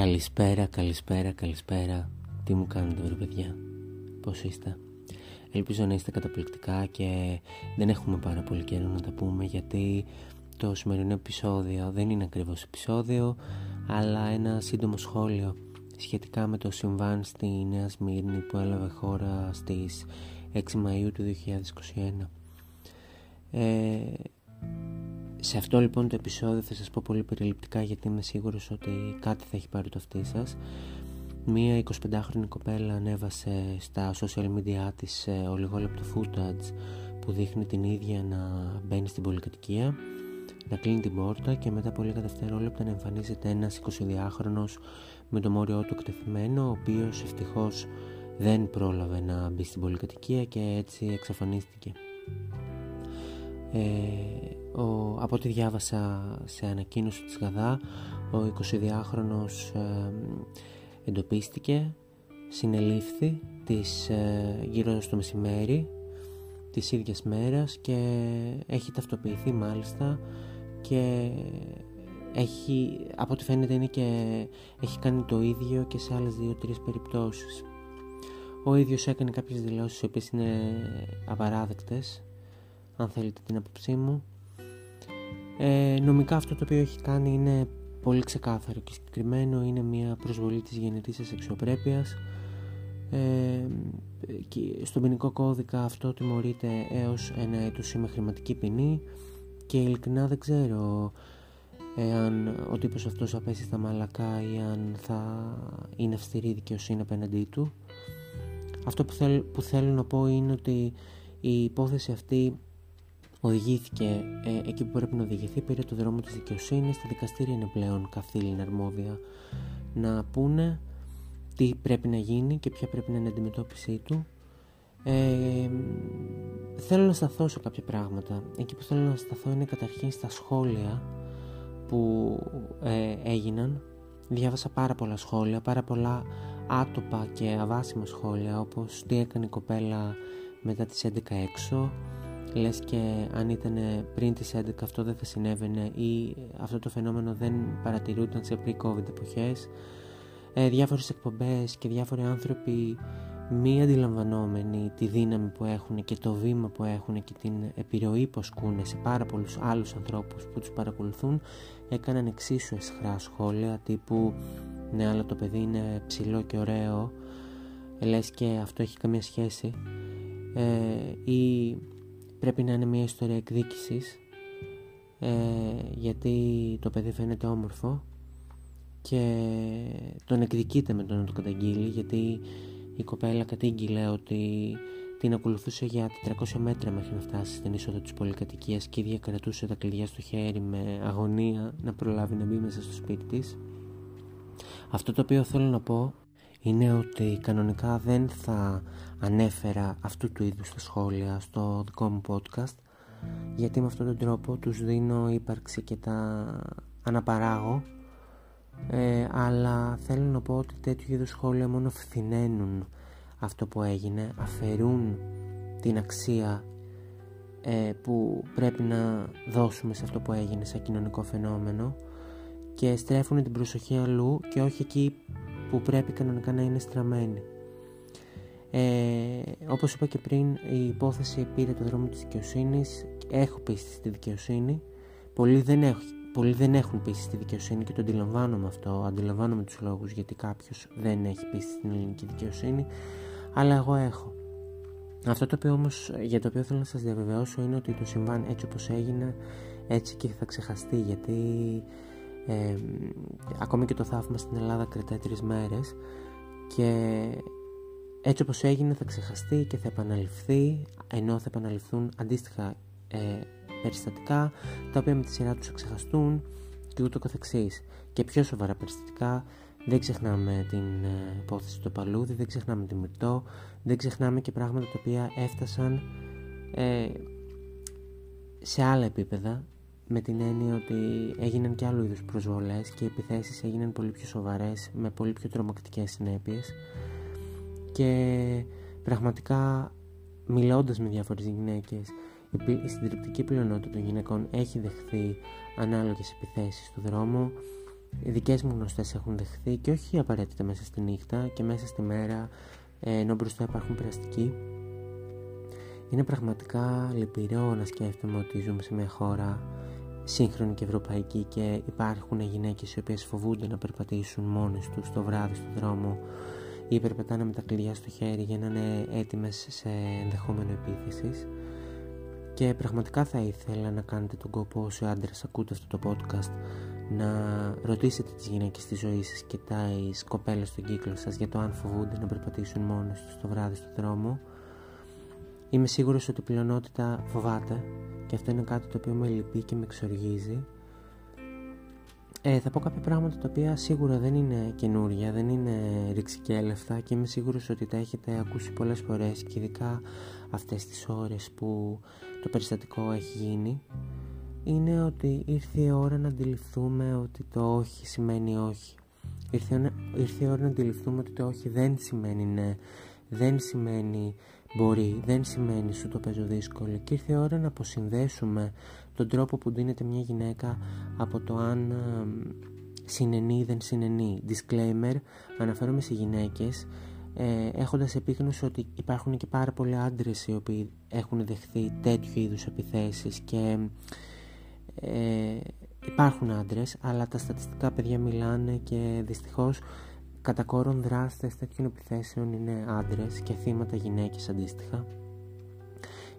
Καλησπέρα, καλησπέρα, καλησπέρα. Τι μου κάνετε βρε παιδιά, πώς είστε; Ελπίζω να είστε καταπληκτικά και δεν έχουμε πάρα πολύ καιρό να τα πούμε γιατί το σημερινό επεισόδιο δεν είναι ακριβώς επεισόδιο αλλά ένα σύντομο σχόλιο σχετικά με το συμβάν στη Νέα Σμύρνη που έλαβε χώρα στις 6 Μαΐου του 2021. Ε, σε αυτό λοιπόν το επεισόδιο θα σας πω πολύ περιληπτικά γιατί είμαι σίγουρος ότι κάτι θα έχει πάρει το αυτή σας. Μία 25χρονη κοπέλα ανέβασε στα social media της ολιγόλεπτο footage που δείχνει την ίδια να μπαίνει στην πολυκατοικία, να κλείνει την πόρτα και μετά από λίγα δευτερόλεπτα να εμφανίζεται ένας 22χρονος με το μόριό του εκτεθειμένο, ο οποίος ευτυχώς δεν πρόλαβε να μπει στην πολυκατοικία και έτσι εξαφανίστηκε. Ε, ο, από ό,τι διάβασα σε ανακοίνωση της Γαδά ο 22χρονος ε, εντοπίστηκε συνελήφθη της, ε, γύρω στο μεσημέρι της ίδιας μέρας και έχει ταυτοποιηθεί μάλιστα και έχει, από ό,τι φαίνεται είναι και έχει κάνει το ίδιο και σε άλλες δύο-τρεις περιπτώσεις. Ο ίδιος έκανε κάποιες δηλώσεις οι οποίες είναι απαράδεκτες αν θέλετε την άποψή μου. Ε, νομικά αυτό το οποίο έχει κάνει είναι πολύ ξεκάθαρο και συγκεκριμένο. Είναι μια προσβολή της γενετής αξιοπρέπειας. Ε, και στον ποινικό κώδικα αυτό τιμωρείται έως ένα έτος με χρηματική ποινή. Και ειλικρινά δεν ξέρω εάν ο τύπος αυτός απέσει στα μαλακά ή αν θα είναι αυστηρή δικαιοσύνη απέναντί του. Αυτό που, θέλ, που θέλω να πω είναι ότι η υπόθεση αυτή οδηγήθηκε ε, εκεί που πρέπει να οδηγηθεί, πήρε το δρόμο της δικαιοσύνης, τα δικαστήρια είναι πλέον καθήλυνα αρμόδια να πούνε τι πρέπει να γίνει και ποια πρέπει να είναι η αντιμετώπιση του. Ε, θέλω να σταθώ σε κάποια πράγματα. Εκεί που θέλω να σταθώ είναι καταρχήν στα σχόλια που ε, έγιναν. Διάβασα πάρα πολλά σχόλια, πάρα πολλά άτοπα και αβάσιμα σχόλια όπως τι έκανε η κοπέλα μετά τις 11 έξω λες και αν ήταν πριν τις 11 αυτό δεν θα συνέβαινε ή αυτό το φαινόμενο δεν παρατηρούνταν σε pre-covid εποχές. Ε, διάφορες εκπομπές και διάφοροι άνθρωποι μη αντιλαμβανόμενοι τη δύναμη που έχουν και το βήμα που έχουν και την επιρροή που ασκούν σε πάρα πολλούς άλλους ανθρώπους που τους παρακολουθούν έκαναν εξίσου εσχρά σχόλια τύπου ναι αλλά το παιδί είναι ψηλό και ωραίο λες και αυτό έχει καμία σχέση ε, ή πρέπει να είναι μια ιστορία εκδίκησης ε, γιατί το παιδί φαίνεται όμορφο και τον εκδικείται με το να το καταγγείλει γιατί η κοπέλα κατήγγειλε ότι την ακολουθούσε για 400 μέτρα μέχρι να φτάσει στην είσοδο της πολυκατοικίας και ίδια κρατούσε τα κλειδιά στο χέρι με αγωνία να προλάβει να μπει μέσα στο σπίτι της. Αυτό το οποίο θέλω να πω είναι ότι κανονικά δεν θα ανέφερα αυτού του είδους τα σχόλια στο δικό μου podcast γιατί με αυτόν τον τρόπο τους δίνω ύπαρξη και τα αναπαράγω. Ε, αλλά θέλω να πω ότι τέτοιου είδους σχόλια μόνο φθηναίνουν αυτό που έγινε αφαιρούν την αξία ε, που πρέπει να δώσουμε σε αυτό που έγινε σαν κοινωνικό φαινόμενο και στρέφουν την προσοχή αλλού και όχι εκεί που πρέπει κανονικά να είναι στραμμένη. Ε, όπως είπα και πριν η υπόθεση πήρε το δρόμο της δικαιοσύνης. έχω πίστη στη δικαιοσύνη πολλοί δεν, έχουν, πολλοί δεν έχουν πίστη στη δικαιοσύνη και το αντιλαμβάνομαι αυτό αντιλαμβάνομαι τους λόγους γιατί κάποιος δεν έχει πίστη στην ελληνική δικαιοσύνη αλλά εγώ έχω αυτό το οποίο όμως για το οποίο θέλω να σας διαβεβαιώσω είναι ότι το συμβάν έτσι όπως έγινε έτσι και θα ξεχαστεί γιατί ε, ακόμη και το θαύμα στην Ελλάδα κρατάει τρεις μέρες και έτσι όπως έγινε θα ξεχαστεί και θα επαναληφθεί ενώ θα επαναληφθούν αντίστοιχα ε, περιστατικά τα οποία με τη σειρά τους θα ξεχαστούν και ούτω καθεξής. Και πιο σοβαρά περιστατικά δεν ξεχνάμε την ε, υπόθεση του Παλούδη, δεν ξεχνάμε την Μυρτό, δεν ξεχνάμε και πράγματα τα οποία έφτασαν ε, σε άλλα επίπεδα με την έννοια ότι έγιναν και άλλου είδους προσβολές και οι επιθέσεις έγιναν πολύ πιο σοβαρές με πολύ πιο τρομακτικές συνέπειες. Και πραγματικά μιλώντας με διάφορες γυναίκες η συντριπτική πλειονότητα των γυναικών έχει δεχθεί ανάλογες επιθέσεις του δρόμου οι δικές μου γνωστές έχουν δεχθεί και όχι απαραίτητα μέσα στη νύχτα και μέσα στη μέρα ενώ μπροστά υπάρχουν περαστικοί. Είναι πραγματικά λυπηρό να σκέφτομαι ότι ζούμε σε μια χώρα σύγχρονη και ευρωπαϊκή και υπάρχουν γυναίκες οι οποίες φοβούνται να περπατήσουν μόνες τους το βράδυ στον δρόμο ή περπατάνε με τα κλειδιά στο χέρι για να είναι έτοιμες σε ενδεχόμενο επίθεσης. Και πραγματικά θα ήθελα να κάνετε τον κόπο όσοι άντρε ακούτε αυτό το podcast να ρωτήσετε τις γυναίκες στη ζωή σας και τις κοπέλες στον κύκλο σας για το αν φοβούνται να περπατήσουν μόνες τους το βράδυ στον δρόμο. Είμαι σίγουρος ότι η πλειονότητα φοβάται και αυτό είναι κάτι το οποίο με λυπεί και με εξοργίζει ε, θα πω κάποια πράγματα τα οποία σίγουρα δεν είναι καινούρια, δεν είναι ρηξικέλευτα και είμαι σίγουρος ότι τα έχετε ακούσει πολλές φορές και ειδικά αυτές τις ώρες που το περιστατικό έχει γίνει είναι ότι ήρθε η ώρα να αντιληφθούμε ότι το όχι σημαίνει όχι. Ήρθε, ήρθε η ώρα να αντιληφθούμε ότι το όχι δεν σημαίνει ναι, δεν σημαίνει μπορεί, δεν σημαίνει σου το παίζω δύσκολο και ήρθε η ώρα να αποσυνδέσουμε τον τρόπο που δίνεται μια γυναίκα από το αν συνενεί ή δεν συνενεί. Disclaimer, αναφέρομαι σε γυναίκες ε, έχοντας επίγνωση ότι υπάρχουν και πάρα πολλοί άντρες οι οποίοι έχουν δεχθεί τέτοιου είδους επιθέσεις και ε, υπάρχουν άντρες αλλά τα στατιστικά παιδιά μιλάνε και δυστυχώς κατά κόρον δράστες τέτοιων επιθέσεων είναι άντρες και θύματα γυναίκες αντίστοιχα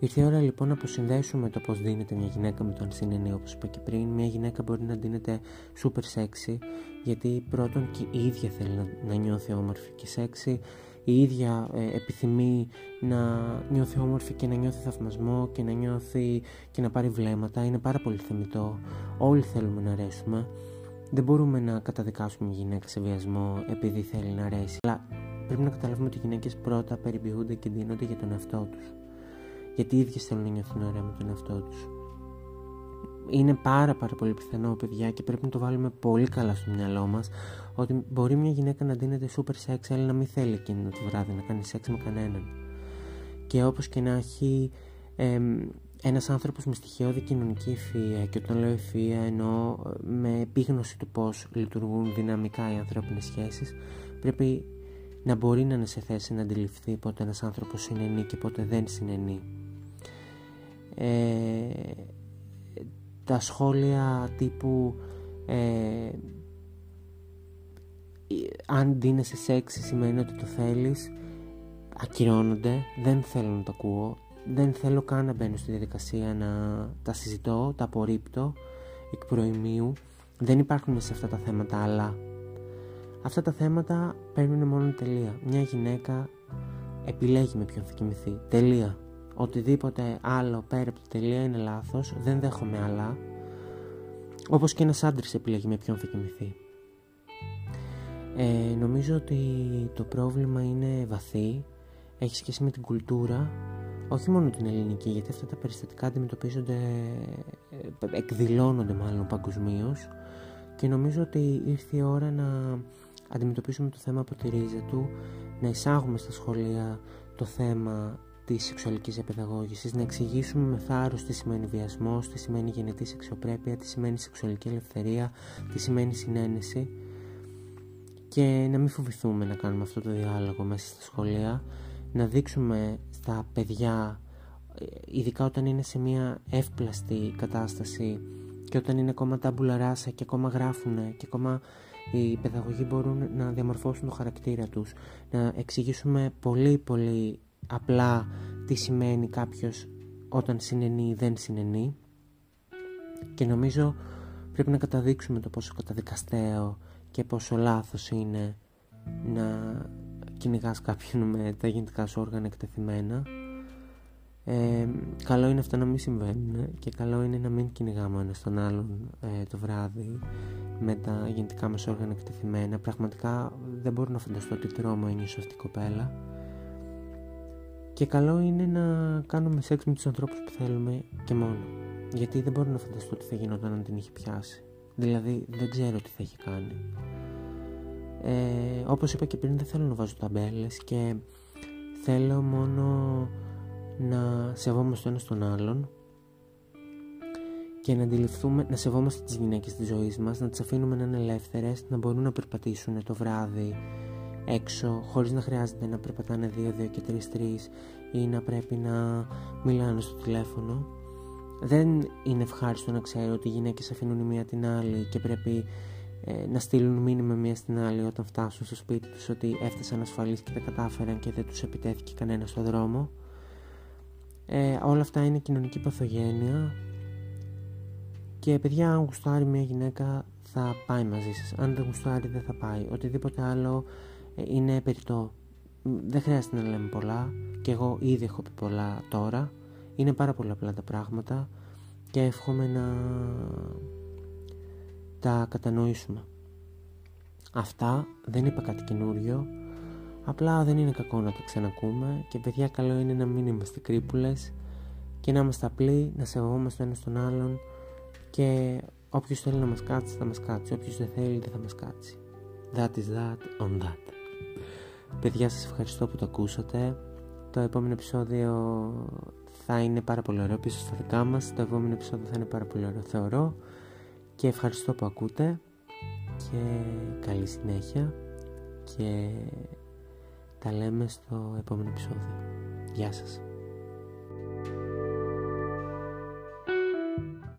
Ήρθε η ώρα λοιπόν να αποσυνδέσουμε το πώς δίνεται μια γυναίκα με τον συνενή, όπως είπα και πριν. Μια γυναίκα μπορεί να δίνεται super sexy, γιατί πρώτον και η ίδια θέλει να, να νιώθει όμορφη και sexy, η ίδια ε, επιθυμεί να νιώθει όμορφη και να νιώθει θαυμασμό και να νιώθει και να πάρει βλέμματα. Είναι πάρα πολύ θεμητό. Όλοι θέλουμε να αρέσουμε. Δεν μπορούμε να καταδικάσουμε μια γυναίκα σε βιασμό επειδή θέλει να αρέσει. Αλλά πρέπει να καταλάβουμε ότι οι γυναίκες πρώτα περιποιούνται και δίνονται για τον εαυτό τους γιατί οι ίδιες θέλουν να νιώθουν ωραία με τον εαυτό τους. Είναι πάρα πάρα πολύ πιθανό παιδιά και πρέπει να το βάλουμε πολύ καλά στο μυαλό μας ότι μπορεί μια γυναίκα να δίνεται super σεξ αλλά να μην θέλει εκείνο το βράδυ να κάνει σεξ με κανέναν. Και όπως και να έχει ε, ένας άνθρωπος με στοιχειώδη κοινωνική ευφυΐα και όταν λέω ευφυΐα εννοώ ε, με επίγνωση του πώς λειτουργούν δυναμικά οι ανθρώπινες σχέσεις πρέπει να μπορεί να είναι σε θέση να αντιληφθεί πότε ένας άνθρωπος συνενεί και πότε δεν συνενεί. Ε, τα σχόλια τύπου ε, αν δίνεσαι σεξ σημαίνει ότι το θέλεις ακυρώνονται, δεν θέλω να το ακούω δεν θέλω καν να μπαίνω στη διαδικασία να τα συζητώ, τα απορρίπτω εκ προημίου. Δεν υπάρχουν σε αυτά τα θέματα αλλά αυτά τα θέματα παίρνουν μόνο τελεία. Μια γυναίκα επιλέγει με ποιον θα κοιμηθεί. Τελεία. Οτιδήποτε άλλο πέρα από τη τελεία είναι λάθος, δεν δέχομαι άλλα, όπως και ένας άντρας επιλέγει με ποιον θα κοιμηθεί. Ε, νομίζω ότι το πρόβλημα είναι βαθύ, έχει σχέση με την κουλτούρα, όχι μόνο την ελληνική, γιατί αυτά τα περιστατικά αντιμετωπίζονται, ε, εκδηλώνονται μάλλον παγκοσμίως. Και νομίζω ότι ήρθε η ώρα να αντιμετωπίσουμε το θέμα από τη ρίζα του, να εισάγουμε στα σχολεία το θέμα της σεξουαλικής επαιδαγώγηση, να εξηγήσουμε με θάρρος τι σημαίνει βιασμός, τι σημαίνει γενετή σεξιοπρέπεια, τι σημαίνει σεξουαλική ελευθερία, τι σημαίνει συνένεση. Και να μην φοβηθούμε να κάνουμε αυτό το διάλογο μέσα στα σχολεία, να δείξουμε στα παιδιά, ειδικά όταν είναι σε μια εύπλαστη κατάσταση και όταν είναι ακόμα τα μπουλαράσα και ακόμα γράφουν και ακόμα οι παιδαγωγοί μπορούν να διαμορφώσουν το χαρακτήρα τους, να εξηγήσουμε πολύ πολύ απλά τι σημαίνει κάποιος όταν συνενεί ή δεν συνενεί. Και νομίζω πρέπει να καταδείξουμε το πόσο καταδικαστέο και πόσο λάθος είναι να κυνηγάς κάποιον με τα γεννητικά σου όργανα εκτεθειμένα ε, καλό είναι αυτό να μην συμβαίνουν και καλό είναι να μην κυνηγάμε ένας τον άλλον ε, το βράδυ με τα γεννητικά μας όργανα εκτεθειμένα πραγματικά δεν μπορώ να φανταστώ τι τρόμο είναι αυτή η κοπέλα και καλό είναι να κάνουμε σεξ με τους ανθρώπους που θέλουμε και μόνο. Γιατί δεν μπορώ να φανταστώ τι θα γινόταν αν την είχε πιάσει. Δηλαδή δεν ξέρω τι θα έχει κάνει. Ε, όπως είπα και πριν δεν θέλω να βάζω ταμπέλες και θέλω μόνο να σεβόμαστε ένας τον άλλον και να αντιληφθούμε, να σεβόμαστε τις γυναίκες της ζωής μας, να τις αφήνουμε να είναι ελεύθερες, να μπορούν να περπατήσουν το βράδυ έξω, χωρίς να χρειάζεται να περπατάνε 2-2 και 3-3 ή να πρέπει να μιλάνε στο τηλέφωνο. Δεν είναι ευχάριστο να ξέρω ότι οι γυναίκες αφήνουν η μία την άλλη και πρέπει ε, να στείλουν μήνυμα μία στην άλλη όταν φτάσουν στο σπίτι τους ότι έφτασαν ασφαλείς και τα κατάφεραν και δεν τους επιτέθηκε κανένα στο δρόμο. Ε, όλα αυτά είναι κοινωνική παθογένεια. Και παιδιά αν γουστάρει μια γυναίκα θα πάει μαζί σας. Αν δεν γουστάρει δεν θα πάει. Οτιδήποτε άλλο ε, είναι περιττό. Δεν χρειάζεται να λέμε πολλά. Και εγώ ήδη έχω πει πολλά τώρα. Είναι πάρα πολλά απλά τα πράγματα. Και εύχομαι να τα κατανοήσουμε αυτά δεν είπα κάτι καινούριο απλά δεν είναι κακό να τα ξανακούμε και παιδιά καλό είναι να μην είμαστε κρύπουλες και να είμαστε απλοί, να σεβόμαστε ένας τον άλλον και όποιος θέλει να μας κάτσει θα μας κάτσει, όποιος δεν θέλει δεν θα μας κάτσει. That is that on that. Παιδιά σας ευχαριστώ που το ακούσατε. Το επόμενο επεισόδιο θα είναι πάρα πολύ ωραίο πίσω στα δικά μας. Το επόμενο επεισόδιο θα είναι πάρα πολύ ωραίο θεωρώ. Και ευχαριστώ που ακούτε. Και καλή συνέχεια. Και τα λέμε στο επόμενο επεισόδιο. Γεια σας.